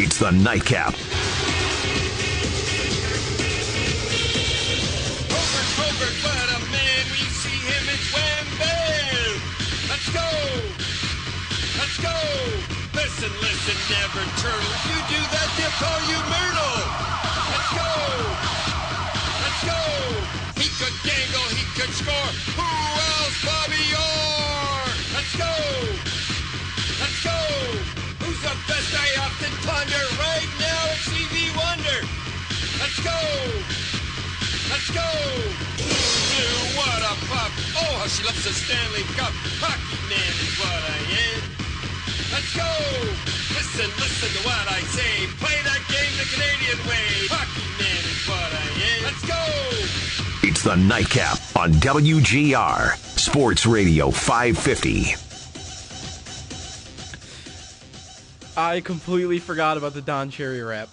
It's the Nightcap. Listen, listen, never turtle. If you do that, they'll call you Myrtle. Let's go. Let's go. He could dangle, he could score. Who else? Bobby Orr. Let's go. Let's go. Let's go. Let's go! Blue, what a pup! Oh, how she loves the Stanley Cup! Hockey man is what I am! Let's go! Listen, listen to what I say! Play that game the Canadian way! Hockey man is what I am! Let's go! It's the Nightcap on WGR Sports Radio 550. I completely forgot about the Don Cherry rap.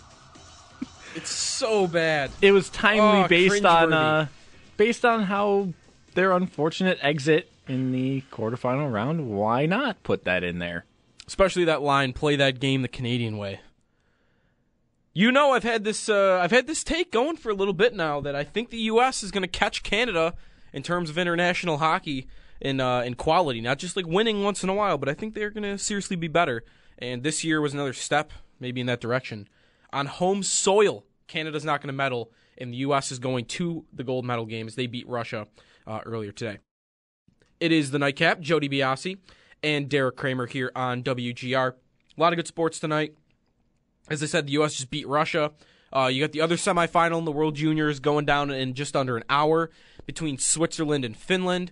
It's so bad. It was timely Oh, based on uh, based on how their unfortunate exit in the quarterfinal round. Why not put that in there? especially that line play that game the canadian way you know i've had this uh, i've had this take going for a little bit now that i think the us is going to catch canada in terms of international hockey in uh, in quality not just like winning once in a while but i think they're going to seriously be better and this year was another step maybe in that direction on home soil canada's not going to medal and the us is going to the gold medal games they beat russia uh, earlier today it is the nightcap Joe DiBiase and Derek Kramer here on WGR. A lot of good sports tonight. As I said, the U.S. just beat Russia. Uh, you got the other semifinal in the World Juniors going down in just under an hour between Switzerland and Finland.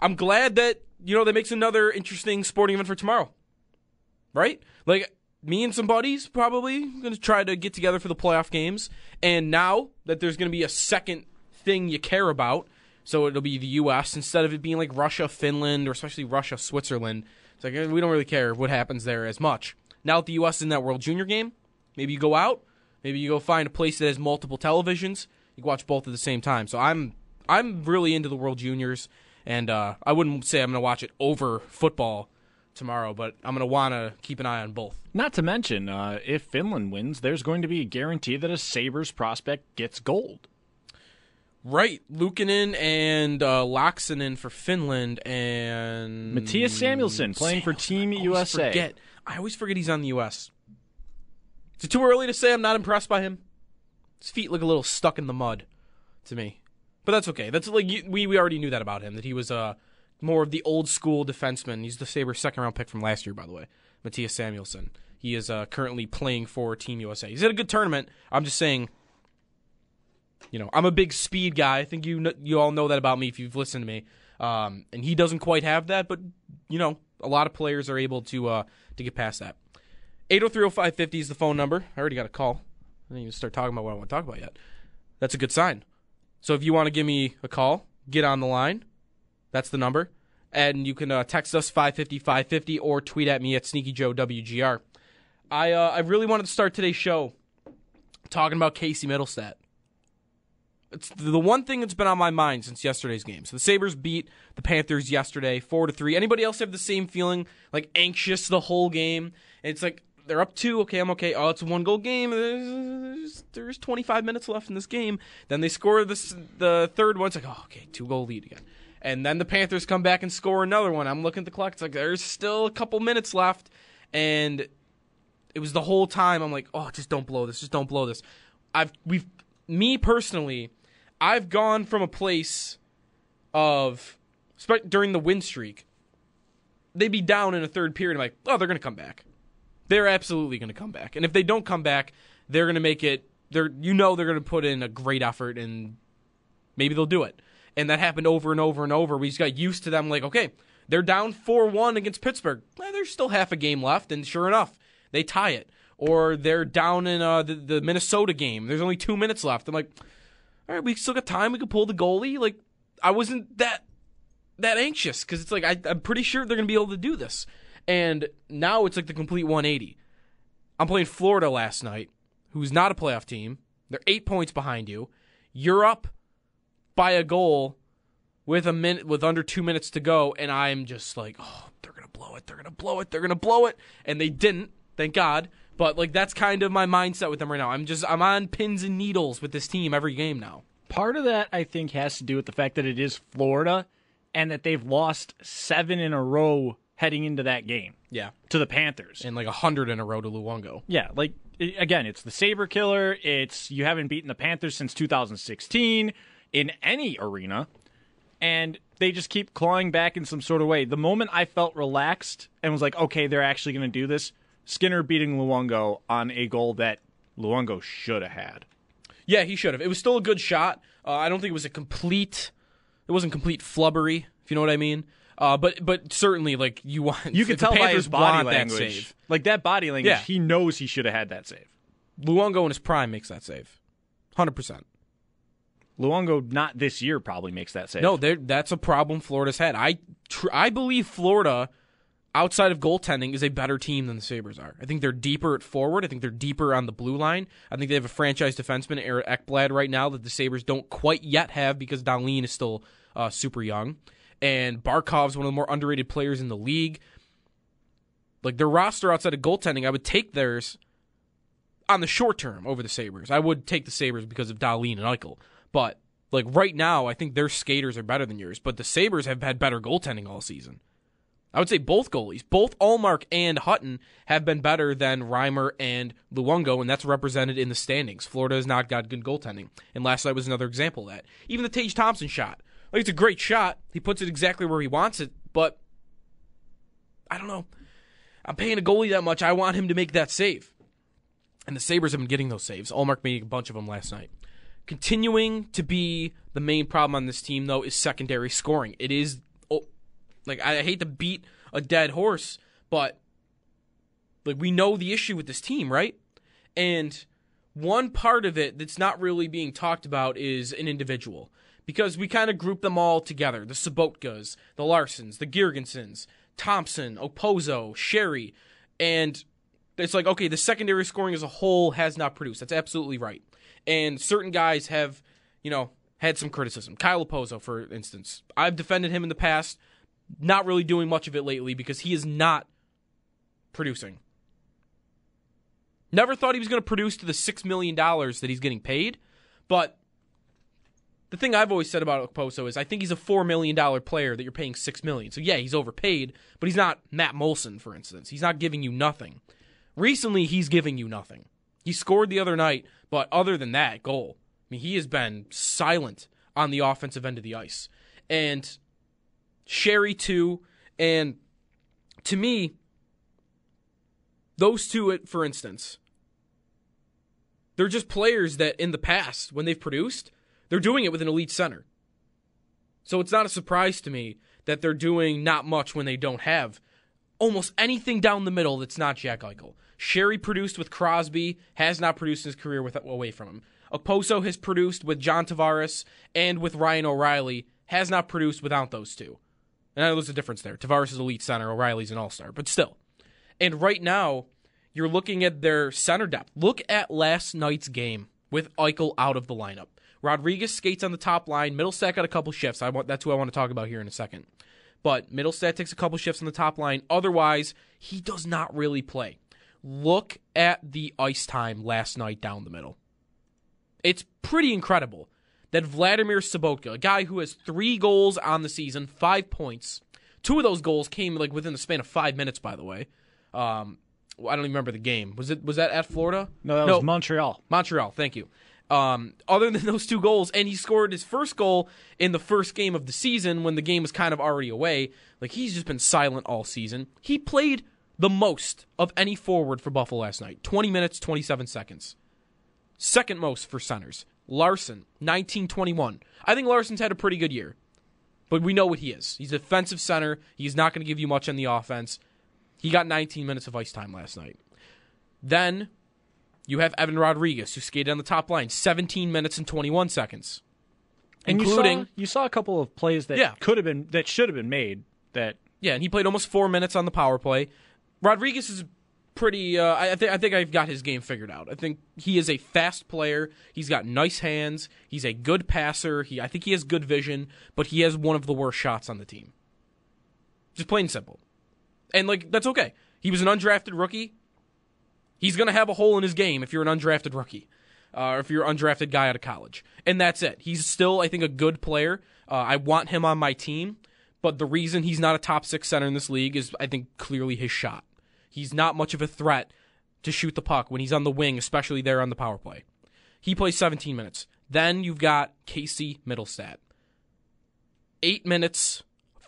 I'm glad that you know that makes another interesting sporting event for tomorrow. Right? Like me and some buddies probably going to try to get together for the playoff games. And now that there's going to be a second thing you care about, so it'll be the U.S. instead of it being like Russia, Finland, or especially Russia, Switzerland. It's like eh, we don't really care what happens there as much. Now that the U.S. is in that World Junior game, maybe you go out, maybe you go find a place that has multiple televisions. You watch both at the same time. So I'm I'm really into the World Juniors, and uh, I wouldn't say I'm going to watch it over football tomorrow, but I'm going to want to keep an eye on both. Not to mention, uh, if Finland wins, there's going to be a guarantee that a Sabres prospect gets gold. Right, Luukkonen and uh, Laaksonen for Finland, and Mattias Samuelsson playing for Team I USA. Forget. I always forget he's on the U.S. Is it too early to say I'm not impressed by him? His feet look a little stuck in the mud to me, but that's okay. That's like we we already knew that about him that he was uh more of the old school defenseman. He's the Sabres second round pick from last year, by the way, Mattias Samuelsson. He is uh, currently playing for Team USA. He's had a good tournament. I'm just saying you know, I'm a big speed guy. I think you you all know that about me if you've listened to me. Um, and he doesn't quite have that, but you know, a lot of players are able to uh, to get past that. 8030550 is the phone number. I already got a call. I didn't even start talking about what I want to talk about yet. That's a good sign. So if you want to give me a call, get on the line. That's the number. And you can uh, text us 550 550 or tweet at me at SneakyJoeWGR. I uh, I really wanted to start today's show talking about Casey Mittelstadt. It's the one thing that's been on my mind since yesterday's game. So the Sabres beat the Panthers yesterday, four to three. Anybody else have the same feeling, like anxious the whole game? It's like they're up two. Okay, I'm okay. Oh, it's a one goal game. There's, there's 25 minutes left in this game. Then they score this the third one. It's like oh, okay, two goal lead again. And then the Panthers come back and score another one. I'm looking at the clock. It's like there's still a couple minutes left, and it was the whole time. I'm like, oh, just don't blow this. Just don't blow this. I've we've me personally, I've gone from a place of during the win streak. They'd be down in a third period. I'm like, oh, they're gonna come back. They're absolutely gonna come back. And if they don't come back, they're gonna make it. They're you know they're gonna put in a great effort and maybe they'll do it. And that happened over and over and over. We just got used to them. Like, okay, they're down four one against Pittsburgh. Eh, there's still half a game left, and sure enough, they tie it. Or they're down in uh, the, the Minnesota game. There's only two minutes left. I'm like, all right, we still got time. We could pull the goalie. Like, I wasn't that that anxious because it's like I, I'm pretty sure they're gonna be able to do this. And now it's like the complete 180. I'm playing Florida last night, who's not a playoff team. They're eight points behind you. You're up by a goal with a minute with under two minutes to go, and I'm just like, oh, they're gonna blow it, they're gonna blow it, they're gonna blow it, and they didn't, thank God. But like that's kind of my mindset with them right now. I'm just I'm on pins and needles with this team every game now. Part of that, I think, has to do with the fact that it is Florida and that they've lost seven in a row heading into that game Yeah. to the Panthers. And like a hundred in a row to Luongo. Yeah, like again, it's the Saber Killer. It's you haven't beaten the Panthers since 2016 in any arena, and they just keep clawing back in some sort of way. The moment I felt relaxed and was like, okay, they're actually going to do this, Skinner beating Luongo on a goal that Luongo should have had. Yeah, he should have. It was still a good shot. Uh, I don't think it was a complete. It wasn't complete flubbery, if you know what I mean. Uh, but but certainly, like you want, You can tell by his body language, That save. like that body language. Yeah. He knows he should have had that save. Luongo in his prime makes that save, hundred percent. Luongo, not this year, probably makes that save. No, that's a problem Florida's had. I tr- I believe Florida, outside of goaltending, is a better team than the Sabres are. I think they're deeper at forward. I think they're deeper on the blue line. I think they have a franchise defenseman, Aaron Ekblad, right now that the Sabres don't quite yet have because Dahlin is still uh, super young, and Barkov's one of the more underrated players in the league. Like their roster outside of goaltending, I would take theirs on the short term over the Sabres. I would take the Sabres because of Dahlin and Eichel. But like right now, I think their skaters are better than yours. But the Sabres have had better goaltending all season. I would say both goalies, both Ullmark and Hutton, have been better than Reimer and Luongo, and that's represented in the standings. Florida has not got good goaltending, and last night was another example of that. Even the Tage Thompson shot, like it's a great shot. He puts it exactly where he wants it, but I don't know. I'm paying a goalie that much. I want him to make that save. And the Sabres have been getting those saves. Ullmark made a bunch of them last night. Continuing to be the main problem on this team, though, is secondary scoring. It is, oh, like, I hate to beat a dead horse, but, like, we know the issue with this team, right? And one part of it that's not really being talked about is an individual. Because we kind of group them all together the Sobotkas, the Larssons, the Girgensons, Thompson, Okposo, Sheary, and it's like okay the secondary scoring as a whole has not produced that's absolutely right and certain guys have you know had some criticism kyle Okposo, for instance i've defended him in the past not really doing much of it lately because he is not producing never thought he was going to produce to the six million dollars that he's getting paid but the thing I've always said about Okposo is I think he's a four million dollar player that you're paying six million. So yeah, he's overpaid, but he's not Matt Moulson, for instance. He's not giving you nothing. Recently, he's giving you nothing. He scored the other night, but other than that goal, I mean, he has been silent on the offensive end of the ice. And Sheary too, and to me, those two, for instance, they're just players that in the past, when they've produced, they're doing it with an elite center. So it's not a surprise to me that they're doing not much when they don't have almost anything down the middle that's not Jack Eichel. Sheary produced with Crosby, has not produced his career with away from him. Okposo has produced with John Tavares and with Ryan O'Reilly, has not produced without those two. And I know there's a difference there. Tavares is elite center, O'Reilly's an all star, but still. And right now, you're looking at their center depth. Look at last night's game with Eichel out of the lineup. Rodrigues skates on the top line. Mittelstadt got a couple shifts. I want that's who I want to talk about here in a second. But Mittelstadt takes a couple shifts on the top line. Otherwise, he does not really play. Look at the ice time last night down the middle. It's pretty incredible that Vladimir Sobotka, a guy who has three goals on the season, five points, two of those goals came like within the span of five minutes. By the way, um, I don't even remember the game. Was it was that at Florida? no, that was Montreal. Montreal, thank you. Um, other than those two goals, and he scored his first goal in the first game of the season when the game was kind of already away. Like he's just been silent all season. He played the most of any forward for Buffalo last night 20 minutes, 27 seconds. Second most for centers. Larsson, 1921. I think Larsson's had a pretty good year, but we know what he is. He's a defensive center. He's not going to give you much on the offense. He got 19 minutes of ice time last night. Then you have Evan Rodrigues, who skated on the top line, 17 minutes and 21 seconds. And including, you saw, you saw a couple of plays that Yeah. could have been that should have been made that yeah, and he played almost four minutes on the power play. Rodrigues is pretty. Uh, I, think I think I've got his game figured out. I think he is a fast player. He's got nice hands. He's a good passer. He, I think he has good vision, but he has one of the worst shots on the team. Just plain simple. And like that's okay. He was an undrafted rookie. He's going to have a hole in his game if you're an undrafted rookie, uh, if you're an undrafted guy out of college, and that's it. He's still, I think, a good player. Uh, I want him on my team, but the reason he's not a top six center in this league is, I think, clearly his shot. He's not much of a threat to shoot the puck when he's on the wing, especially there on the power play. He plays 17 minutes. Then you've got Casey Mittelstadt. Eight minutes,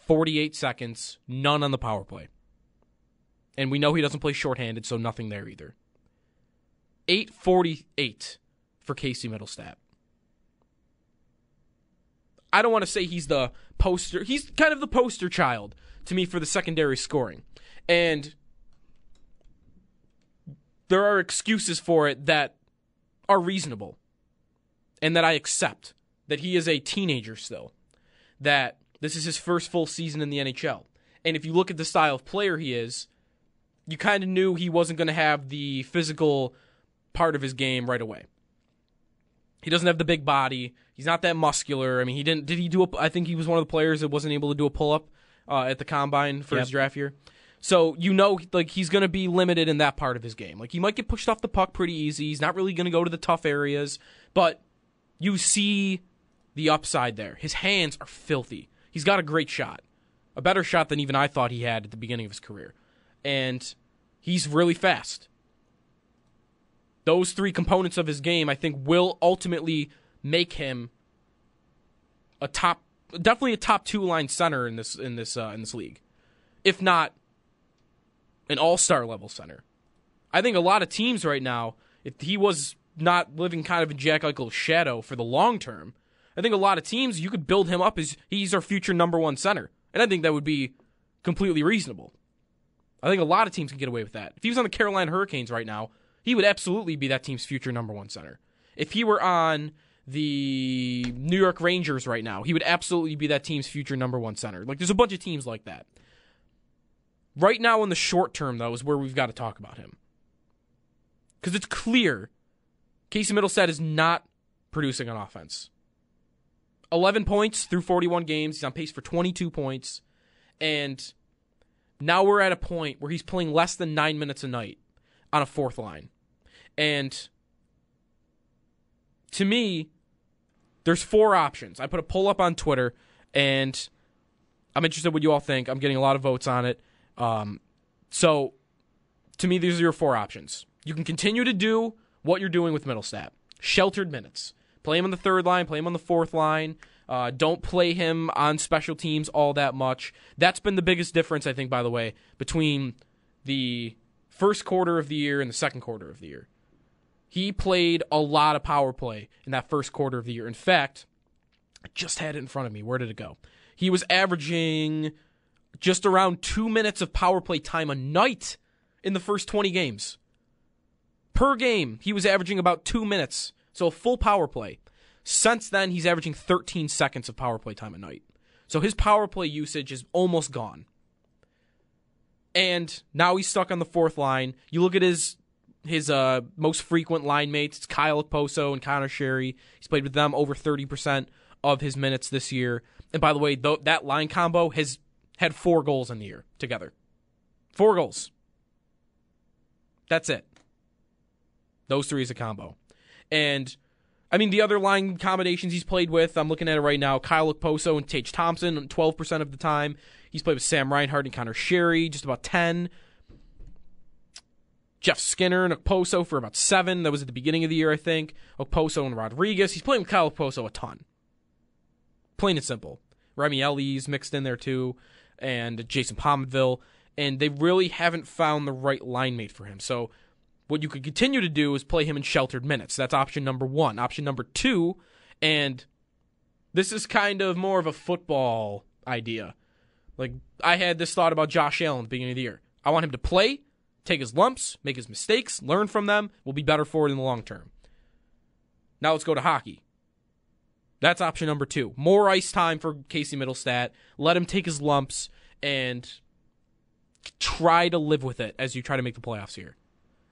48 seconds, none on the power play. And we know he doesn't play shorthanded, so nothing there either. 848 for Casey Mittelstadt. I don't want to say he's the poster. He's kind of the poster child to me for the secondary scoring. And there are excuses for it that are reasonable and that I accept. That he is a teenager still. That this is his first full season in the NHL. And if you look at the style of player he is, you kind of knew he wasn't going to have the physical part of his game right away. He doesn't have the big body. He's not that muscular. I mean, he didn't. Did he do a? I think he was one of the players that wasn't able to do a pull up uh, at the combine for his draft year. So you know, like he's going to be limited in that part of his game. Like he might get pushed off the puck pretty easy. He's not really going to go to the tough areas, but you see the upside there. His hands are filthy. He's got a great shot, a better shot than even I thought he had at the beginning of his career, and he's really fast those three components of his game, I think, will ultimately make him a top, definitely a top two line center in this in this uh, in this league, if not an all star level center. I think a lot of teams right now, if he was not living kind of in Jack Eichel's shadow for the long term, I think a lot of teams you could build him up as he's our future number one center, and I think that would be completely reasonable. I think a lot of teams can get away with that. If he was on the Carolina Hurricanes right now, he would absolutely be that team's future number one center. If he were on the New York Rangers right now, he would absolutely be that team's future number one center. Like, there's a bunch of teams like that. Right now, in the short term, though, is where we've got to talk about him. Because it's clear Casey Mittelstadt is not producing on offense. 11 points through 41 games. He's on pace for 22 points. And now we're at a point where he's playing less than nine minutes a night on a fourth line. And to me, there's four options. I put a poll up on Twitter, and I'm interested what you all think. I'm getting a lot of votes on it. Um, so, to me, these are your four options. You can continue to do what you're doing with Mittelstadt. Sheltered minutes. Play him on the third line, play him on the fourth line. Uh, don't play him on special teams all that much. That's been the biggest difference, I think, by the way, between the first quarter of the year and the second quarter of the year. He played a lot of power play in that first quarter of the year. In fact, I just had it in front of me. Where did it go? He was averaging just around two minutes of power play time a night in the first 20 games. Per game, he was averaging about two minutes. So a full power play. Since then, he's averaging 13 seconds of power play time a night. So his power play usage is almost gone. And now he's stuck on the fourth line. You look at his his uh, most frequent line mates. It's Kyle Okposo and Conor Sheary. He's played with them over 30% of his minutes this year. And by the way, th- that line combo has had four goals in the year together. Four goals. That's it. Those three is a combo. And I mean, the other line combinations he's played with, I'm looking at it right now. Kyle Okposo and Tage Thompson, 12% of the time. He's played with Sam Reinhart and Conor Sheary, just about 10. Jeff Skinner and Okposo for about seven. That was at the beginning of the year, I think. Okposo and Rodrigues. He's playing with Kyle Okposo a ton. Plain and simple. Remi Elie mixed in there too, and Jason Pominville. And they really haven't found the right line mate for him. So what you could continue to do is play him in sheltered minutes. That's option number one. Option number two, and this is kind of more of a football idea. Like I had this thought about Josh Allen at the beginning of the year. I want him to play, take his lumps, make his mistakes, learn from them, will be better for it in the long term. Now let's go to hockey. That's option number two. More ice time for Casey Mittelstadt. Let him take his lumps and try to live with it as you try to make the playoffs here.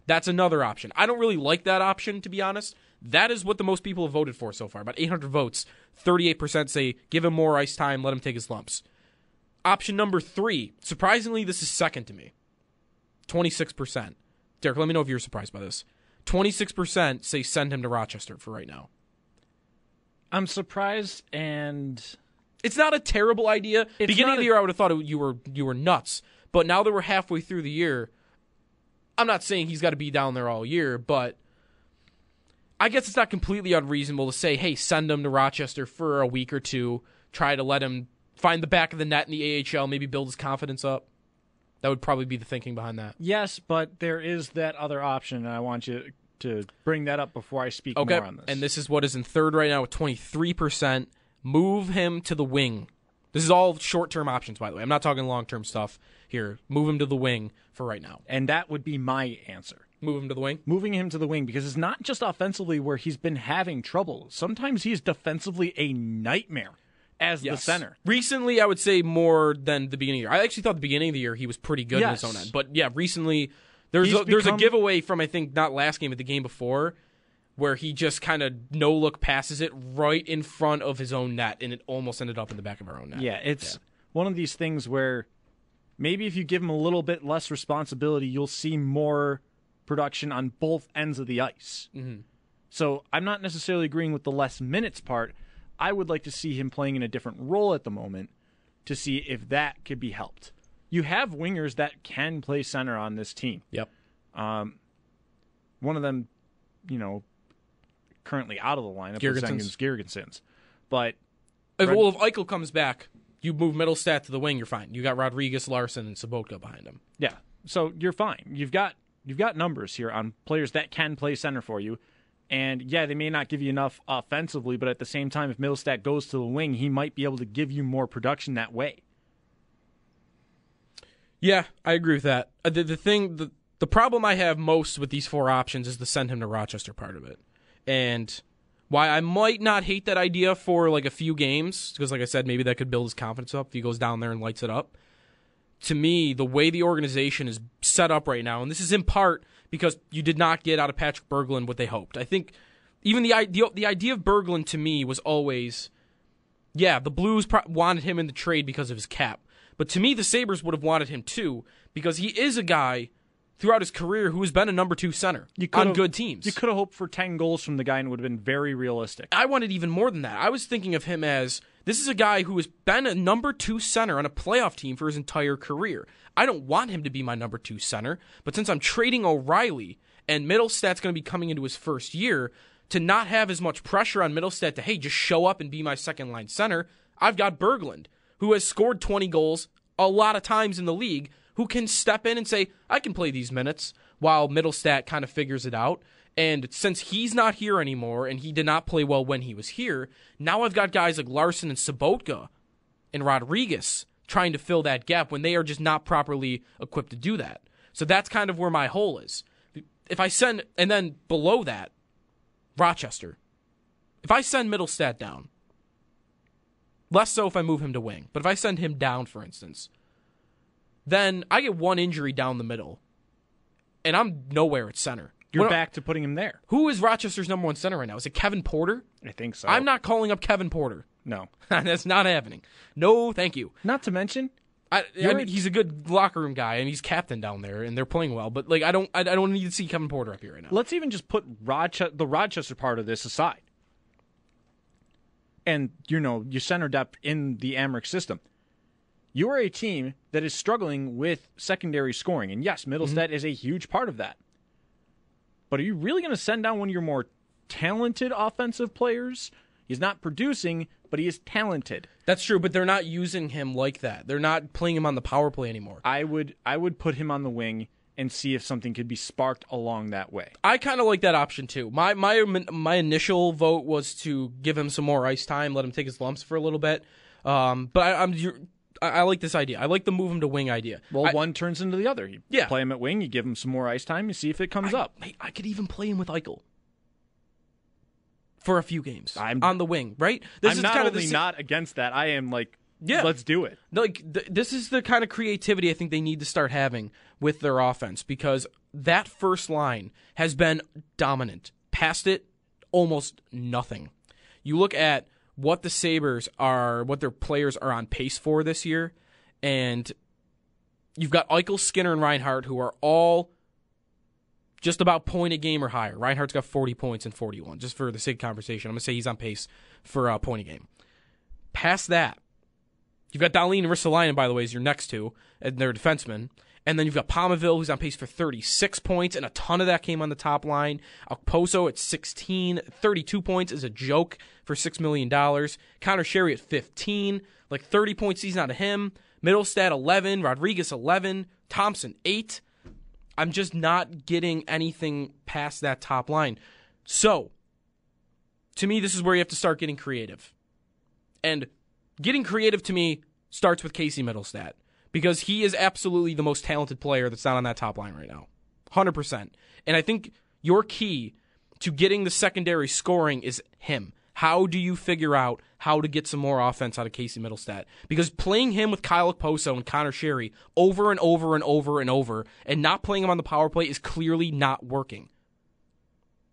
That's another option. I don't really like that option, to be honest. That is what the most people have voted for so far. About 800 votes, 38% say give him more ice time, let him take his lumps. Option number three, surprisingly, this is second to me 26%. Derek, let me know if you're surprised by this. 26% say send him to Rochester for right now. I'm surprised and It's not a terrible idea. Beginning of the a- year, I would have thought it, you were you were nuts. But now that we're halfway through the year, I'm not saying he's got to be down there all year, but I guess it's not completely unreasonable to say, hey, send him to Rochester for a week or two, try to let him find the back of the net in the AHL, maybe build his confidence up. That would probably be the thinking behind that. yes, but there is that other option, and I want you to bring that up before I speak Okay. more on this. And this is what is in third right now with 23%. Move him to the wing. This is all short term options, by the way. I'm not talking long term stuff here. Move him to the wing for right now. and that would be my answer. Move him to the wing. Moving him to the wing because it's not just offensively where he's been having trouble. Sometimes he's defensively a nightmare as the center. Recently, I would say more than the beginning of the year. I actually thought the beginning of the year he was pretty good Yes. in his own end. But yeah, recently there's a, there's a giveaway from I think not last game but the game before where he just kind of no look passes it right in front of his own net and it almost ended up in the back of our own net. Yeah, it's one of these things where maybe if you give him a little bit less responsibility, you'll see more production on both ends of the ice. Mm-hmm. So I'm not necessarily agreeing with the less minutes part. I would like to see him playing in a different role at the moment to see if that could be helped. You have wingers that can play center on this team. Yep. Um, one of them, you know, currently out of the lineup, is Girgensons. Girgensons. But If, well, if Eichel comes back, you move Mittelstadt to the wing, you're fine. You got Rodrigues, Larsson, and Sobotka behind him. Yeah. So you're fine. You've got you've got numbers here on players that can play center for you. And yeah, they may not give you enough offensively, but at the same time, if Mittelstadt goes to the wing, he might be able to give you more production that way. Yeah, I agree with that. Uh, the, the thing, the, the problem I have most with these four options is the send him to Rochester part of it. And why I might not hate that idea for like a few games, because like I said, maybe that could build his confidence up if he goes down there and lights it up. To me, the way the organization is set up right now, and this is in part because you did not get out of Patrick Berglund what they hoped. I think even the idea, the idea of Berglund to me was always yeah, the Blues pro- wanted him in the trade because of his cap. But to me, the Sabres would have wanted him too because he is a guy throughout his career who has been a number two center on good teams. You could have hoped for 10 goals from the guy and it would have been very realistic. I wanted even more than that. I was thinking of him as this is a guy who has been a number two center on a playoff team for his entire career. I don't want him to be my number two center, but since I'm trading O'Reilly and Mittelstadt's going to be coming into his first year, to not have as much pressure on Mittelstadt to, hey, just show up and be my second line center, I've got Berglund, who has scored 20 goals a lot of times in the league, who can step in and say, I can play these minutes while Mittelstadt kind of figures it out. And since he's not here anymore and he did not play well when he was here, now I've got guys like Larsson and Sobotka and Rodrigues trying to fill that gap when they are just not properly equipped to do that. So that's kind of where my hole is. If I send, and then below that, Rochester. If I send Mittelstadt down, less so if I move him to wing, but if I send him down, for instance, then I get one injury down the middle, and I'm nowhere at center. You're What- back to putting him there. Who is Rochester's number one center right now? Is it Kevin Porter? I think so. I'm not calling up Kevin Porter. No. That's not happening. No, thank you. Not to mention, I, I mean, he's a good locker room guy, and he's captain down there, and they're playing well. But like, I don't, I, I don't need to see Kevin Porter up here right now. let's even just put Rochester, the Rochester part of this aside. And, you know, your center depth in the Amerks system. You are a team that is struggling with secondary scoring. And yes, Mittelstadt mm-hmm. is a huge part of that. But are you really going to send down one of your more talented offensive players? He's not producing, but he is talented. That's true, but they're not using him like that. They're not playing him on the power play anymore. I would I would put him on the wing and see if something could be sparked along that way. I kind of like that option too. My my my initial vote was to give him some more ice time, let him take his lumps for a little bit. Um, but I, I'm you're, I, I like this idea. I like the move him to wing idea. Well, I, one turns into the other. You Yeah. play him at wing, you give him some more ice time, you see if it comes up. Mate, I could even play him with Eichel for a few games I'm- on the wing. Right? This I'm is not kind only of the, not against that, I am like, Yeah. let's do it. like th- this is the kind of creativity I think they need to start having with their offense because that first line has been dominant. Past it, almost nothing. You look at what the Sabres are, what their players are on pace for this year, and you've got Eichel, Skinner, and Reinhart who are all just about point a game or higher. Reinhart's got 40 points and 41. Just for the sake of conversation, I'm gonna say he's on pace for a point a game. Past that, you've got Dahlin and Ristolainen, by the way, is your next two, and they're defensemen. And then you've got Pominville, who's on pace for 36 points, and a ton of that came on the top line. Okposo at 16, 32 points is a joke for $6 million. Conor Sheary at 15, like 30 points season out of him. Mittelstadt 11, Rodrigues 11, Thompson 8. I'm just not getting anything past that top line. So, to me, this is where you have to start getting creative. And getting creative to me starts with Casey Mittelstadt because he is absolutely the most talented player that's not on that top line right now. 100%. And I think your key to getting the secondary scoring is him. How do you figure out how to get some more offense out of Casey Mittelstadt? Because playing him with Kyle Okposo and Conor Sheary over and over and over and over and not playing him on the power play is clearly not working.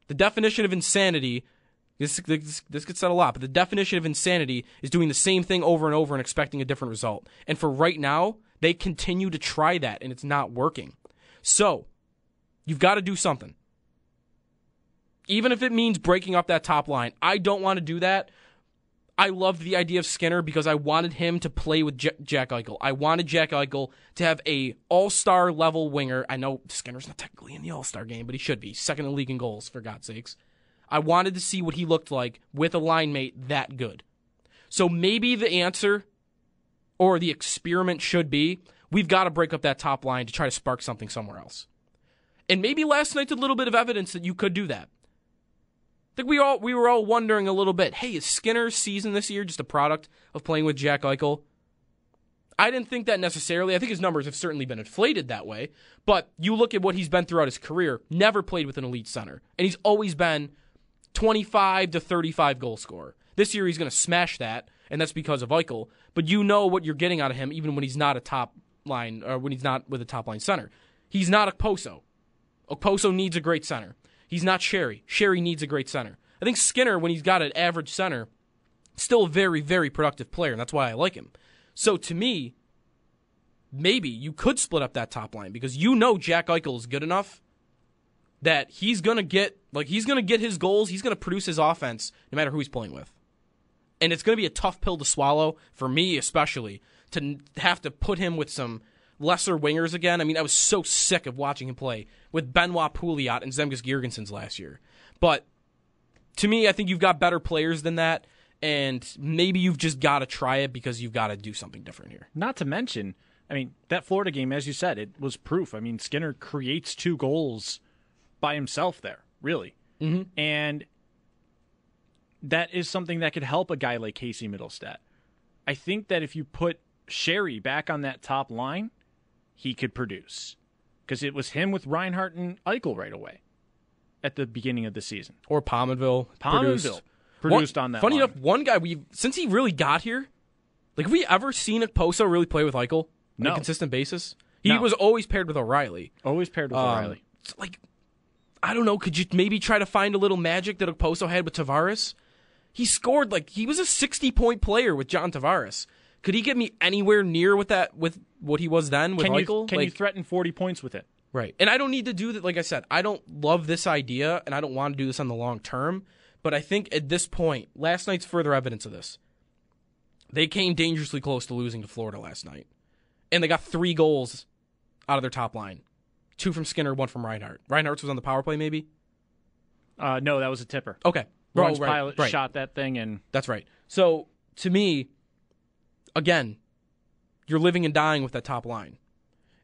The definition of insanity this, this, this gets said a lot, but the definition of insanity is doing the same thing over and over and expecting a different result. And for right now, they continue to try that and it's not working. So, you've got to do something. Even if it means breaking up that top line. I don't want to do that. I loved the idea of Skinner because I wanted him to play with J- Jack Eichel. I wanted Jack Eichel to have a all-star level winger. I know Skinner's not technically in the all-star game, but he should be. Second in the league in goals, for God's sakes. I wanted to see what he looked like with a line mate that good. So maybe the answer or the experiment should be we've got to break up that top line to try to spark something somewhere else. And maybe last night's a little bit of evidence that you could do that. I think we all we were all wondering a little bit, hey, is Skinner's season this year just a product of playing with Jack Eichel? I didn't think that necessarily. I think his numbers have certainly been inflated that way. But you look at what he's been throughout his career, never played with an elite center. And he's always been 25 to 35 goal scorer. This year he's going to smash that, and that's because of Eichel. But you know what you're getting out of him, even when he's not a top line or when he's not with a top line center. He's not a Okposo. Okposo needs a great center. He's not Sheary. Sheary needs a great center. I think Skinner, when he's got an average center, still a very, very productive player, and that's why I like him. So to me, maybe you could split up that top line because you know Jack Eichel is good enough that he's gonna get like he's gonna get his goals, he's gonna produce his offense no matter who he's playing with. And it's gonna be a tough pill to swallow for me, especially to have to put him with some lesser wingers again. I mean, I was so sick of watching him play with Benoit Pouliot and Zemgus Girgensons last year. But to me, I think you've got better players than that, and maybe you've just got to try it because you've got to do something different here. Not to mention, I mean, that Florida game, as you said, it was proof. I mean, Skinner creates two goals by himself there, really. Mm-hmm. And that is something that could help a guy like Casey Mittelstadt. I think that if you put Sheary back on that top line, he could produce. Because it was him with Reinhart and Eichel right away at the beginning of the season. Or Pominville, Pominville produced One- on that Funny line. enough, one guy we've since he really got here, like have we ever seen a Poso really play with Eichel on No. a consistent basis? He No. was always paired with O'Reilly. Always paired with Um, O'Reilly. it's like I don't know. Could you maybe try to find a little magic that Poso had with Tavares? He scored like he was a sixty point player with John Tavares. Could he get me anywhere near with that with what he was then with Can, you, Eichel? can you threaten 40 points with it? Right. And I don't need to do that. Like I said, I don't love this idea and I don't want to do this on the long term. But I think at this point, last night's further evidence of this. They came dangerously close to losing to Florida last night. And they got three goals out of their top line two from Skinner, one from Reinhart. Reinhart was on the power play, maybe? Uh, no, that was a tipper. Okay. Lawrence Oh, right, Pilut right. shot that thing, and That's right. So to me, again, you're living and dying with that top line.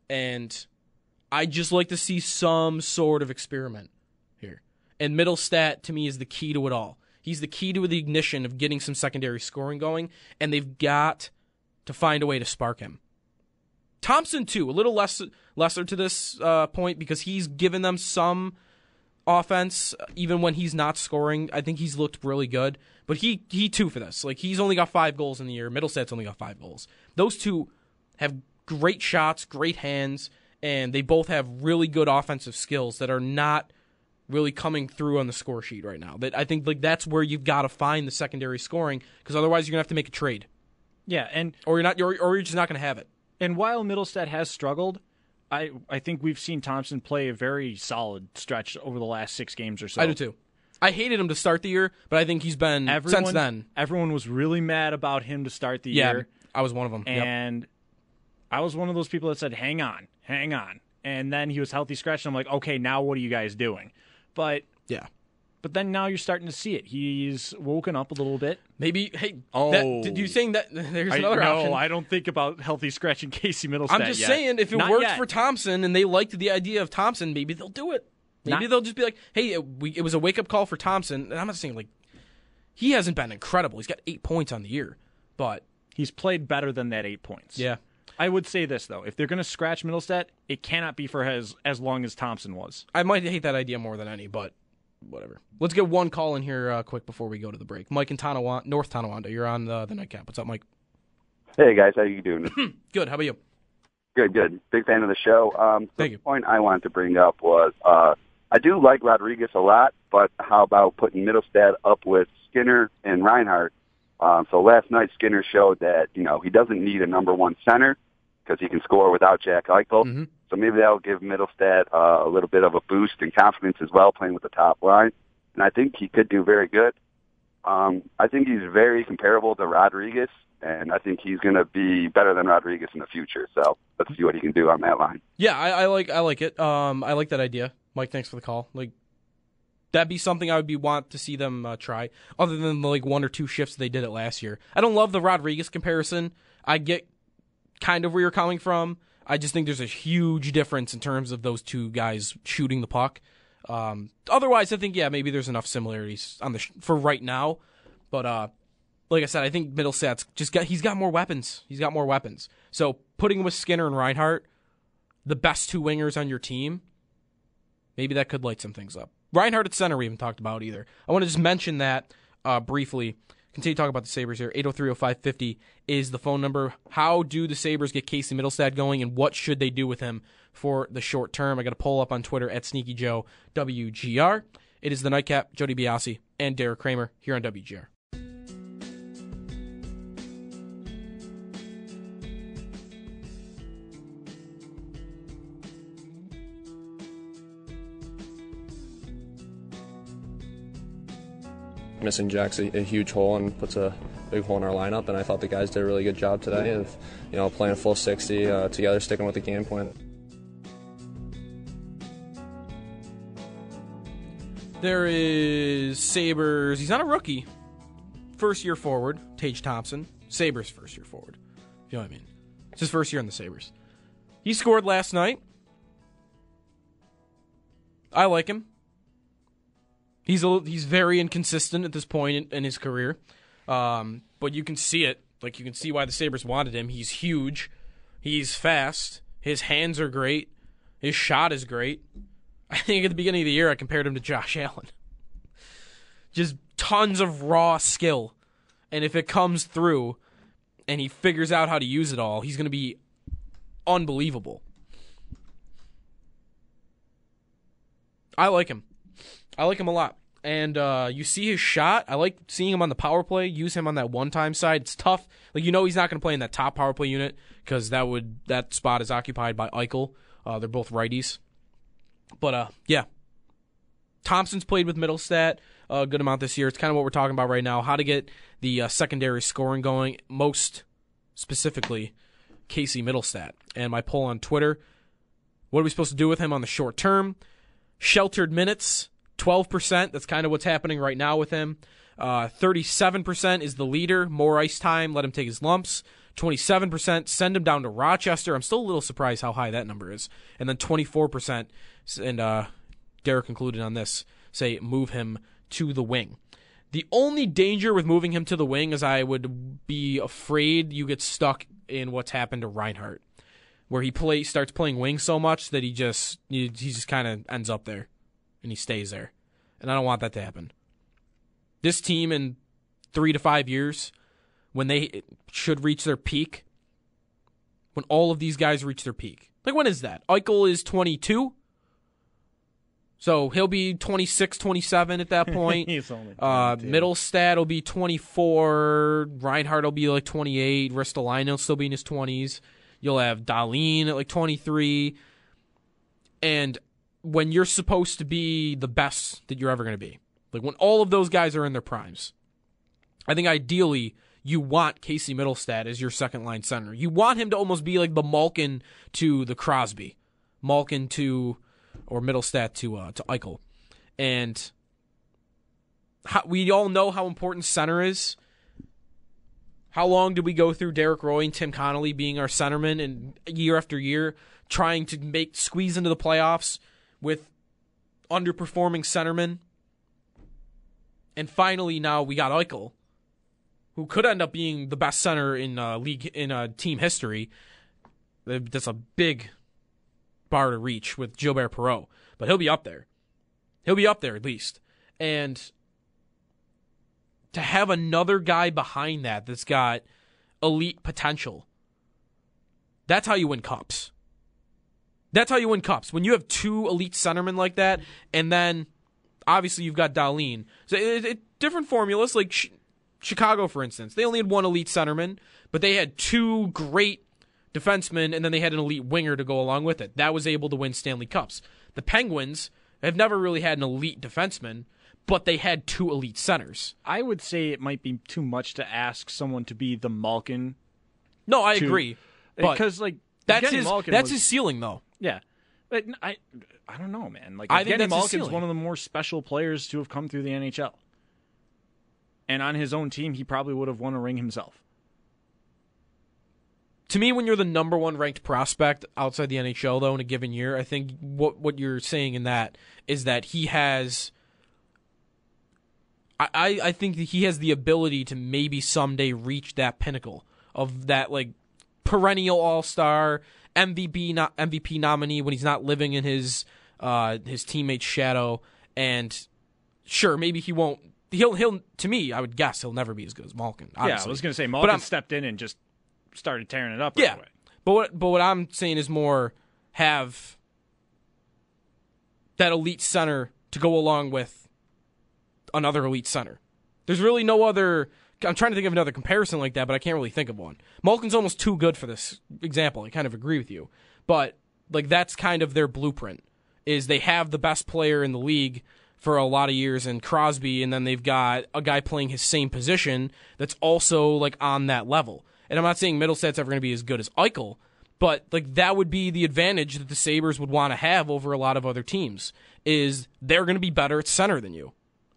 And I just like to see some sort of experiment here. And Mittelstadt to me is the key to it all. He's the key to the ignition of getting some secondary scoring going, and they've got to find a way to spark him. Thompson too, a little less lesser to this uh, point because he's given them some offense even when he's not scoring. I think he's looked really good, but he he too for this. Like he's only got five goals in the year. Mittelstadt's only got five goals. Those two have great shots, great hands, and they both have really good offensive skills that are not really coming through on the score sheet right now. That I think like that's where you've got to find the secondary scoring because otherwise you're gonna have to make a trade, yeah, and or you're not, or, or you're just not gonna have it. And while Mittelstadt has struggled, I I think we've seen Thompson play a very solid stretch over the last six games or so. I do too. I hated him to start the year, but I think he's been Everyone, since then. everyone was really mad about him to start the Yeah, year, I was one of them. Yep. and I was one of those people that said, "Hang on, hang on," and then he was healthy scratch, and I'm like, "Okay, now what are you guys doing?" But Yeah. But then now you're starting to see it. He's woken up a little bit. Maybe. Hey. Oh. that, did you saying that? There's I, another no, option. I don't think about healthy scratch and Casey Mittelstadt. I'm just yet. saying, if it Not worked yet. for Thompson and they liked the idea of Thompson, maybe they'll do it. Maybe Not- they'll just be like, "Hey, it, we, it was a wake up call for Thompson." And I'm not saying like he hasn't been incredible. He's got eight points on the year, but he's played better than that eight points. yeah, I would say this though: if they're going to scratch Mittelstadt, it cannot be for as as long as Thompson was. I might hate that idea more than any, but whatever. Let's get one call in here uh, quick before we go to the break. Mike in Tonawanda, North Tonawanda, you're on the, the nightcap. What's up, Mike? Hey guys, how you doing? Good. How about you? good, good. Big fan of the show. Um, Thank the you. point I wanted to bring up was uh, I do like Rodrigues a lot, but how about putting Mittelstadt up with Skinner and Reinhart? Um, so last night Skinner showed that you know he doesn't need a number one center because he can score without Jack Eichel. Mhm. So maybe that'll give Mittelstadt uh, a little bit of a boost in confidence as well, playing with the top line. And I think he could do very good. Um, I think he's very comparable to Rodrigues, and I think he's going to be better than Rodrigues in the future. So let's see what he can do on that line. Yeah, I, I like I like it. Um, I like that idea, Mike. Thanks for the call. Like, that'd be something I would be want to see them uh, try. Other than the like one or two shifts they did it last year. I don't love the Rodrigues comparison. I get kind of where you're coming from. I just think there's a huge difference in terms of those two guys shooting the puck. Um, otherwise, I think yeah, maybe there's enough similarities on the sh- for right now. But uh, like I said, I think Mittelstadt's just got he's got more weapons. He's got more weapons. So putting him with Skinner and Reinhart, the best two wingers on your team, maybe that could light some things up. Reinhart at center we haven't talked about either. I want to just mention that uh, briefly. Continue talking about the Sabres here. 8030550 is the phone number. How do the Sabres get Casey Mittelstadt going, and what should they do with him for the short term? I got a poll up on Twitter at Sneaky Joe WGR. It is the Nightcap, Joe DiBiase, and Derek Kramer here on WGR. Missing Jack's a, a huge hole and puts a big hole in our lineup. And I thought the guys did a really good job today of, you know, playing a full 60 uh, together, sticking with the game plan. There is Sabres. He's not a rookie. First year forward, Tage Thompson. Sabres first year forward. If you know what I mean. It's his first year in the Sabres. He scored last night. I like him. He's a, he's very inconsistent at this point in, in his career, um, but you can see it. Like you can see why the Sabres wanted him. He's huge. He's fast. His hands are great. His shot is great. I think at the beginning of the year I compared him to Josh Allen. Just tons of raw skill. And if it comes through and he figures out how to use it all, he's going to be unbelievable. I like him. I like him a lot. And uh, you see his shot. I like seeing him on the power play. Use him on that one-time side. It's tough. Like you know, he's not going to play in that top power play unit because that would that spot is occupied by Eichel. Uh, they're both righties. But uh, yeah, Thompson's played with Mittelstadt a good amount this year. It's kind of what we're talking about right now. How to get the uh, secondary scoring going. Most specifically, Casey Mittelstadt. And my poll on Twitter: What are we supposed to do with him on the short term? Sheltered minutes, 12%. That's kind of what's happening right now with him. Uh, 37% is the leader. More ice time. Let him take his lumps. 27%. Send him down to Rochester. I'm still a little surprised how high that number is. And then 24%. And uh, Derek concluded on this say move him to the wing. The only danger with moving him to the wing is I would be afraid you get stuck in what's happened to Reinhart where he play starts playing wing so much that he just he, he just kind of ends up there and he stays there. And I don't want that to happen. This team in 3 to 5 years when they should reach their peak when all of these guys reach their peak. Like when is that? Eichel is 22. So he'll be 26, 27 at that point. He's only Uh, 22. Mittelstadt will be 24. Reinhart will be like 28. Ristolainen will still be in his 20s. You'll have Dahlin at like 23. and when you're supposed to be the best that you're ever going to be, like when all of those guys are in their primes, I think ideally you want Casey Mittelstadt as your second line center. You want him to almost be like the Malkin to the Crosby, Malkin to or Mittelstadt to uh, to Eichel, and how, we all know how important center is. How long did we go through Derek Roy and Tim Connolly being our centerman, and year after year trying to make squeeze into the playoffs with underperforming centermen? And finally, now we got Eichel, who could end up being the best center in uh, league in uh, team history. That's a big bar to reach with Gilbert Perreault, but he'll be up there. He'll be up there at least, and to have another guy behind that that's got elite potential. That's how you win cups. That's how you win cups. When you have two elite centermen like that, and then obviously you've got Dahlin. So it, it, different formulas, like Ch- Chicago, for instance, they only had one elite centerman, but they had two great defensemen, and then they had an elite winger to go along with it. That was able to win Stanley Cups. The Penguins have never really had an elite defenseman, but they had two elite centers. I would say it might be too much to ask someone to be the Malkin No, I to- agree. Because like that's Evgeny his Malkin that's was- his ceiling though. Yeah. But I I don't know, man. Like I think Evgeny that's his Malkin's one of the more special players to have come through the NHL. And on his own team, he probably would have won a ring himself. To me, when you're the number one ranked prospect outside the NHL, though, in a given year, I think what what you're saying in that is that he has. I, I I think that he has the ability to maybe someday reach that pinnacle of that like perennial All Star MVP not MVP nominee when he's not living in his uh his teammate's shadow and sure maybe he won't he'll he'll to me I would guess he'll never be as good as Malkin. Yeah, I was going to say Malkin stepped in and just started tearing it up. Right yeah, away. but what but what I'm saying is more have that elite center to go along with another elite center. There's really no other. I'm trying to think of another comparison like that, but I can't really think of one. Malkin's almost too good for this example. I kind of agree with you, but like that's kind of their blueprint. Is they have the best player in the league for a lot of years in Crosby, and then they've got a guy playing his same position that's also like on that level. And I'm not saying Mittelstadt's ever going to be as good as Eichel, but like that would be the advantage that the Sabres would want to have over a lot of other teams. Is they're going to be better at center than you.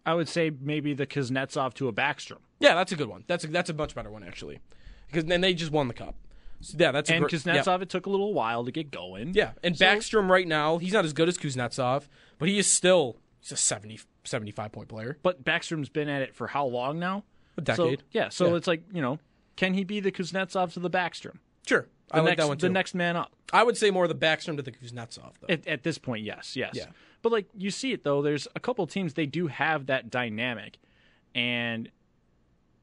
I would say maybe the Kuznetsov to a Backstrom. Yeah, that's a good one. That's a, that's a much better one actually, because then they just won the cup. So, yeah, that's a And gr- Kuznetsov, Yeah. it took a little while to get going. Yeah, and So- Backstrom right now, he's not as good as Kuznetsov, but he is still he's a 70, 75 point player. But Backstrom's been at it for how long now? A decade. So, yeah, so Yeah. it's like, you know, can he be the Kuznetsov to the Backstrom? Sure, The I like next, that one too. The next man up. I would say more the Backstrom to the Kuznetsov though. At, at this point, yes, yes. Yeah. But like you see it though, there's a couple teams they do have that dynamic, and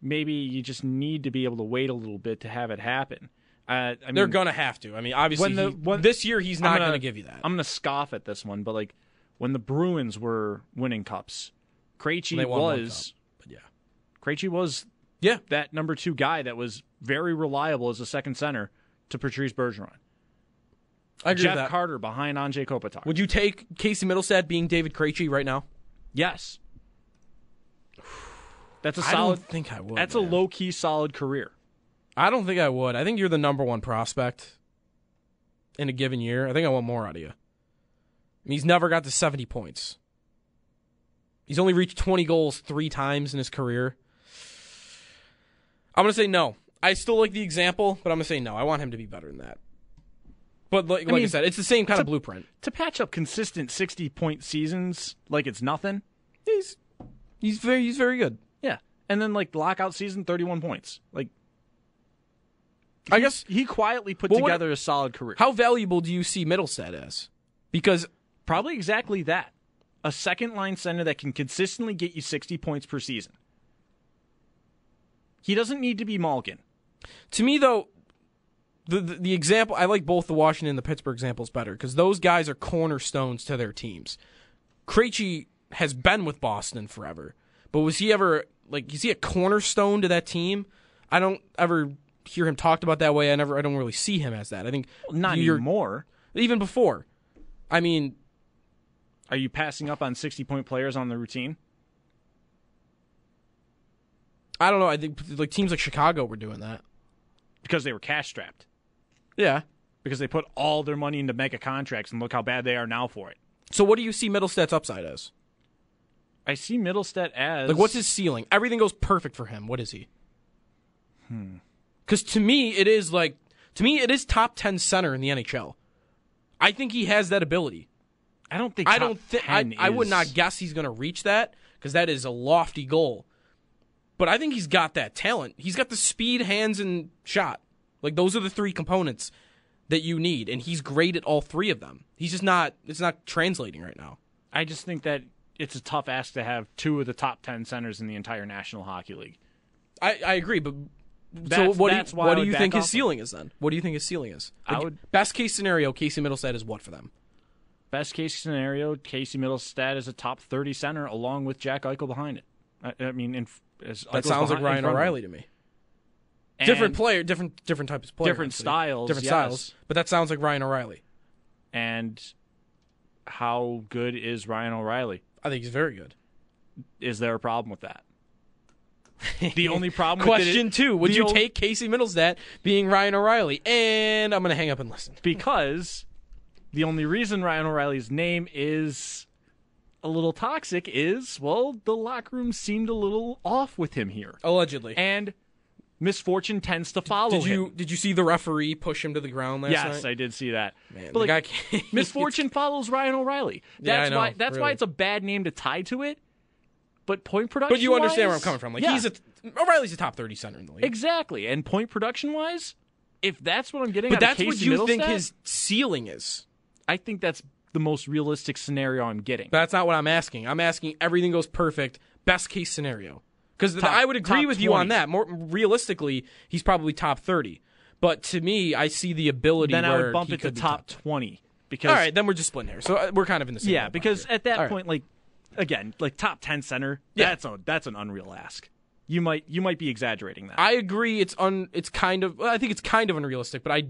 maybe you just need to be able to wait a little bit to have it happen. Uh, I mean, They're gonna have to. I mean, obviously, when the- he- when- this year he's not gonna, gonna, give you that. I'm gonna scoff at this one, but like when the Bruins were winning cups, Krejci They won one was but yeah, Krejci was yeah. that number two guy that was very reliable as a second center to Patrice Bergeron. I agree Jeff. Carter behind Anze Kopitar. Would you take Casey Mittelstadt being David Krejci right now? yes. That's a solid. don't think I would. that's man. a low key solid career. I don't think I would. I think you're the number one prospect in a given year. I think I want more out of you. I mean, he's never got to 70 points. He's only reached 20 goals three times in his career. I'm going to say no. I still like the example, but I'm going to say no. I want him to be better than that. But like, like I said, it's the same kind of blueprint. To patch up consistent sixty point seasons like it's nothing. He's he's very he's very good. And then like lockout season, thirty one points. Like I guess he quietly put Well, what- together a solid career. how valuable do you see Mittelstadt as? Because Probably exactly that. A second line center that can consistently get you 60 points per season. He doesn't need to be Malkin. To me, though, the, the the example I like both the Washington and the Pittsburgh examples better because those guys are cornerstones to their teams. Krejci has been with Boston forever, but was he ever like is he a cornerstone to that team? I don't ever hear him talked about that way. I never I don't really see him as that. I think Not you're- anymore. even before. I mean, Are you passing up on 60 point players on the routine? I don't know. I think like teams like Chicago were doing that. Because they were cash strapped. Yeah. Because they put all their money into mega contracts and look how bad they are now for it. So what do you see Mittelstadt's upside as? I see Mittelstadt as Like, what's his ceiling? Everything goes perfect for him. What is he? Hmm. Because to me, it is like to me, it is top ten center in the NHL. I think he has that ability. I don't think I don't think I, 10 I would not guess he's going to reach that because that is a lofty goal. But I think he's got that talent. He's got the speed, hands, and shot. Like those are the three components that you need, and he's great at all three of them. He's just not. It's not translating right now. I just think that it's a tough ask to have two of the top 10 centers in the entire National Hockey League. I, I agree, but so what that's do you, why what do you think his ceiling is then? What do you think his ceiling is? I would- best case scenario, Casey Mittelstadt is what for them? Best case scenario, Casey Mittelstadt is a top 30 center along with Jack Eichel behind it. I, I mean, in, as That Eichel's sounds like behind- in Ryan front of him. O'Reilly to me. And different player, different different types of player, Different obviously. styles, different yes. styles. But that sounds like Ryan O'Reilly. And how good is Ryan O'Reilly? I think he's very good. Is there a problem with that? The only problem with Question it, two: Would you o- take Casey Mittelstadt being Ryan O'Reilly? And I'm going to hang up and listen. because the only reason Ryan O'Reilly's name is a little toxic is well, the locker room seemed a little off with him here, Allegedly. and misfortune tends to follow did you him. did you see the referee push him to the ground last Yes, night? Yes, I did see that. Man, but the like, guy misfortune follows Ryan O'Reilly. Yeah, That's know, why. That's why it's a bad name to tie to it. But point production. But you understand where I'm coming from. Like yeah, he's a O'Reilly's a top 30 center in the league. exactly. And point production wise, if that's what I'm getting, But that's what you think his ceiling is. I think that's the most realistic scenario I'm getting. But That's not what I'm asking. I'm asking everything goes perfect, best case scenario. Because I would agree top with you on that. More realistically, he's probably top 30. But to me, I see the ability. then I would bump it to be top twenty because All right, then we're just splitting here. So uh, we're kind of in the same. yeah, because here. at that All right. point, like again, like top ten center, Yeah. that's a that's an unreal ask. You might you might be exaggerating that. I agree. It's un. It's kind of. Well, I think it's kind of unrealistic, but I,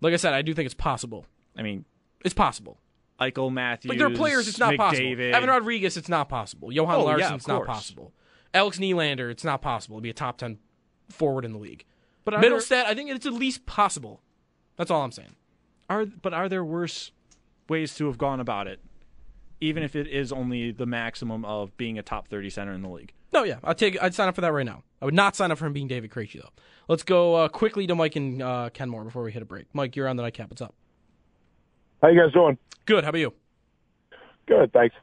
like I said, I do think it's possible. I mean, It's possible. Eichel, Matthews, Like there are players, it's not McDavid. possible. Evan Rodrigues, it's not possible. Johan Oh, Larsson, of it's not possible. Alex Nylander, it's not possible to be a top ten forward in the league. But are there, I think it's at least possible. That's all I'm saying. are but are there worse ways to have gone about it? Even if it is only the maximum of being a top thirty center in the league. No, yeah, I'd take. I'd sign up for that right now. I would not sign up for him being David Krejci though. Let's go uh, quickly to Mike and uh, Kenmore before we hit a break. Mike, you're on the nightcap. What's up? How you guys doing? Good. How about you? Good, thanks.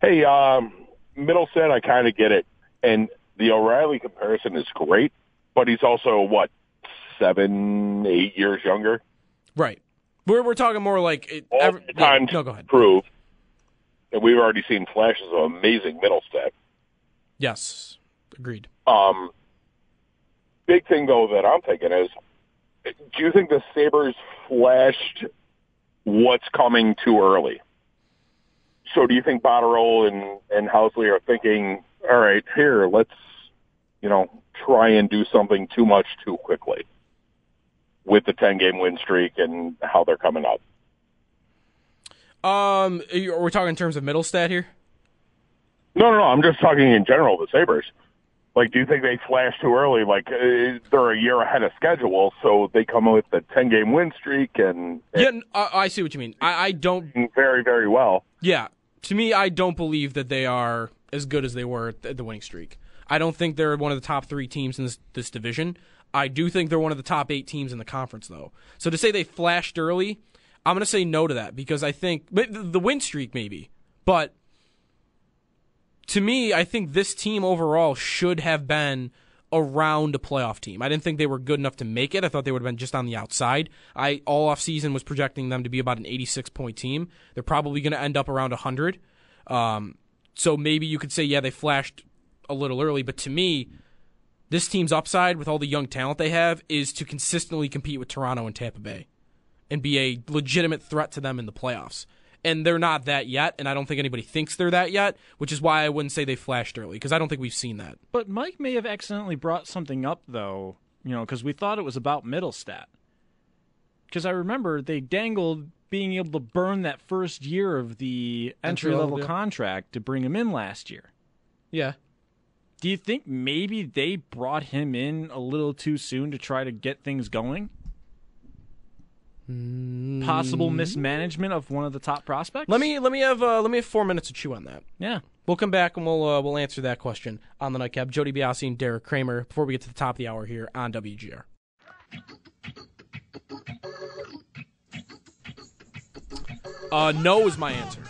Hey, um, Mittelstadt, I kind of get it, and the O'Reilly comparison is great, but he's also what seven, eight years younger. Right. We're we're talking more like it, All every- the yeah, time no, go ahead. prove, and we've already seen flashes of amazing Mittelstadt. Yes, agreed. Um, big thing though that I'm thinking is, do you think the Sabres flashed what's coming too early? So do you think Botterill and and Housley are thinking, all right, here, let's you know try and do something too much too quickly with the 10 game win streak and how they're coming up? Um, are we talking in terms of Mittelstadt here? No, no, no. I'm just talking in general. The Sabres. Like, do you think they flashed too early? Like, uh, they're a year ahead of schedule, so they come with the 10 game win streak and, Yeah, I, I see what you mean. I, I don't. very, very well. Yeah, to me, I don't believe that they are as good as they were at the- winning streak. I don't think they're one of the top three teams in this, this division. I do think they're one of the top eight teams in the conference, though. So to say they flashed early, I'm going to say no to that because I think the win streak maybe, but to me, I think this team overall should have been around a playoff team. I didn't think they were good enough to make it. I thought they would have been just on the outside. I all off season was projecting them to be about an 86 point team. They're probably going to end up around 100. Um, so maybe you could say, yeah, they flashed a little early, but to me, this team's upside with all the young talent they have is to consistently compete with Toronto and Tampa Bay and be a legitimate threat to them in the playoffs. And they're not that yet, and I don't think anybody thinks they're that yet, which is why I wouldn't say they flashed early because I don't think we've seen that. But Mike may have accidentally brought something up though, you know, because we thought it was about Mittelstadt. Because I remember they dangled being able to burn that first year of the entry level contract to bring him in last year. Yeah. Do you think maybe they brought him in a little too soon to try to get things going? Possible mismanagement of one of the top prospects. Let me let me have uh, let me have four minutes to chew on that. yeah. We'll come back and we'll uh, we'll answer that question on the nightcap. Joe DiBiase and Derek Kramer before we get to the top of the hour here on WGR. Uh, no is my answer.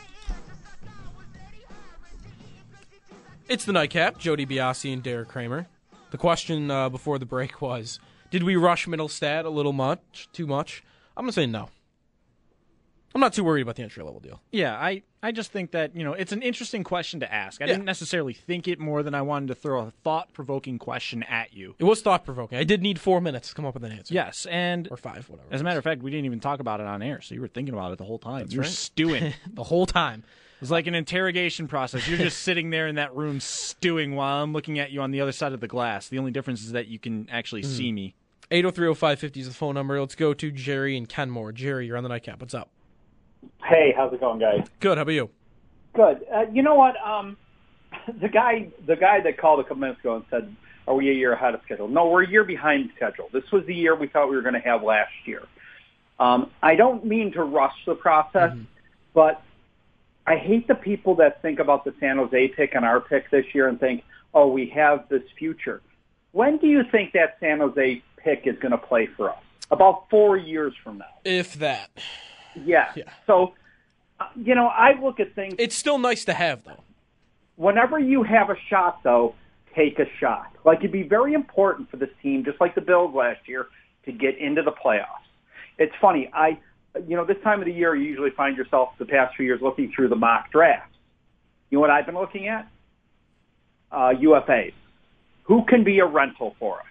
It's the nightcap. Joe DiBiase and Derek Kramer. The question uh, before the break was: Did we rush Mittelstadt a little much? Too much? I'm gonna say no. I'm not too worried about the entry level deal. Yeah, I, I just think that, you know, it's an interesting question to ask. I Yeah. didn't necessarily think it more than I wanted to throw a thought provoking question at you. It was thought provoking. I did need four minutes to come up with an answer. Yes, and or five, whatever. as a matter of fact, we didn't even talk about it on air, so you were thinking about it the whole time. you were right. stewing. the whole time. It's like an interrogation process. You're just sitting there in that room stewing while I'm looking at you on the other side of the glass. The only difference is that you can actually Mm-hmm. see me. 8030550 is the phone number. Let's go to Jerry and Kenmore. Jerry, you're on the nightcap. What's up? Hey, how's it going, guys? Good. How about you? Good. Uh, you know what? Um, the guy, the guy that called a couple minutes ago and said, "Are we a year ahead of schedule?" No, we're a year behind schedule. This was the year we thought we were going to have last year. Um, I don't mean to rush the process, but I hate the people that think about the San Jose pick and our pick this year and think, "Oh, we have this future." When do you think that San Jose pick is going to play for us? About four years from now. If that. Yeah. Yeah. So, you know, I look at things. It's still nice to have, though. whenever you have a shot, though, take a shot. Like it'd be very important for this team, just like the Bills last year, to get into the playoffs. It's funny, I, you know, this time of the year, you usually find yourself the past few years looking through the mock drafts. You know what I've been looking at? Uh, UFAs. Who can be a rental for us?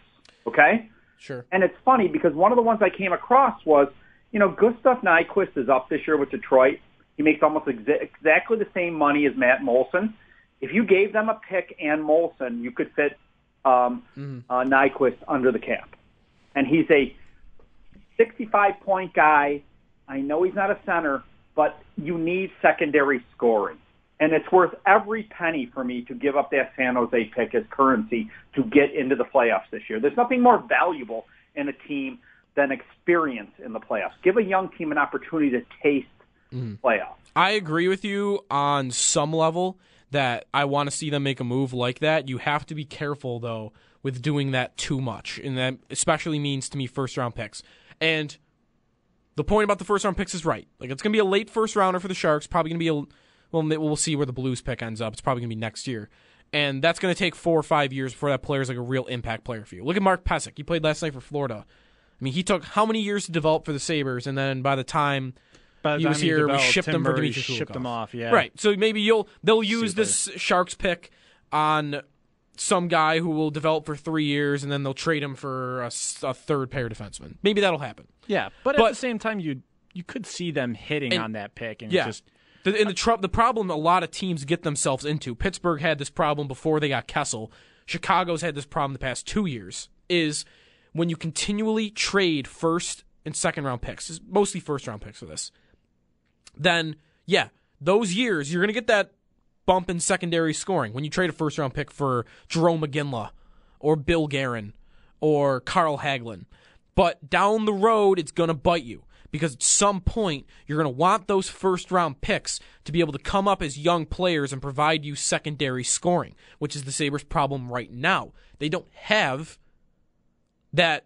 Okay. Sure. And it's funny because one of the ones I came across was, you know, Gustav Nyquist is up this year with Detroit. He makes almost exa- exactly the same money as Matt Moulson. If you gave them a pick and Moulson, you could fit um, uh, Nyquist under the cap. And he's a 65 point guy. I know he's not a center, but you need secondary scoring. And it's worth every penny for me to give up that San Jose pick as currency to get into the playoffs this year. There's nothing more valuable in a team than experience in the playoffs. Give a young team an opportunity to taste Mm. playoffs. I agree with you on some level that I want to see them make a move like that. You have to be careful, though, with doing that too much. And that especially means to me first round picks. And the point about the first round picks is right. Like, it's going to be a late first rounder for the Sharks. Probably going to be a. Well, we'll see where the Blues pick ends up. It's probably going to be next year. And that's going to take four or five years before that player is like a real impact player for you. Look at Marc Pysyk. He played last night for Florida. I mean, he took how many years to develop for the Sabres, and then by the time he was here, we shipped Tim him for Dimitri shipped him off, yeah. Right. So maybe you'll they'll use this Sharks pick on some guy who will develop for three years, and then they'll trade him for a third pair defenseman. Maybe that'll happen. Yeah, but, But- at the same time, you you could see them hitting And- on that pick, and Yeah. just The, and the tr- the problem a lot of teams get themselves into. Pittsburgh had this problem before they got Kessel. Chicago's had this problem the past two years. Is when you continually trade first and second round picks, mostly first round picks for this. Then yeah, those years you're gonna get that bump in secondary scoring when you trade a first round pick for Jarome Iginla or Bill Guerin or Carl Hagelin. But down the road, it's going to bite you because at some point, you're going to want those first round picks to be able to come up as young players and provide you secondary scoring, which is the Sabres' problem right now. They don't have that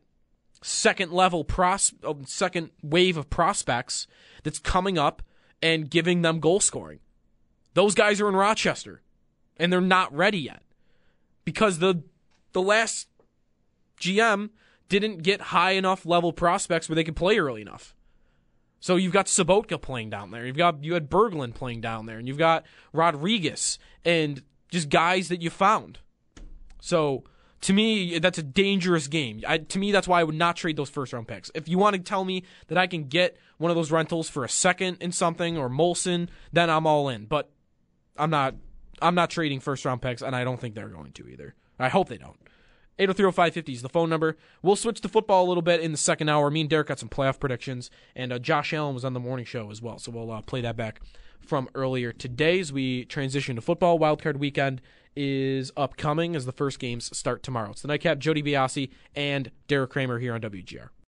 second level pros uh, second wave of prospects that's coming up and giving them goal scoring. Those guys are in Rochester and they're not ready yet because the the last GM didn't get high enough level prospects where they could play early enough. So you've got Sobotka playing down there. You've got you had Berglund playing down there, and you've got Rodrigues and just guys that you found. So to me, that's a dangerous game. I, to me, that's why I would not trade those first round picks. If you want to tell me that I can get one of those rentals for a second in something or Moulson, then I'm all in. But I'm not. I'm not trading first round picks, and I don't think they're going to either. I hope they don't. 8030550 is the phone number. We'll switch to football a little bit in the second hour. Me and Derek got some playoff predictions, and uh, Josh Allen was on the morning show as well, so we'll uh, play that back from earlier today's. we transition to football. Wildcard weekend is upcoming as the first games start tomorrow. It's the Nightcap, Joe DiBiase, and Derek Kramer here on WGR.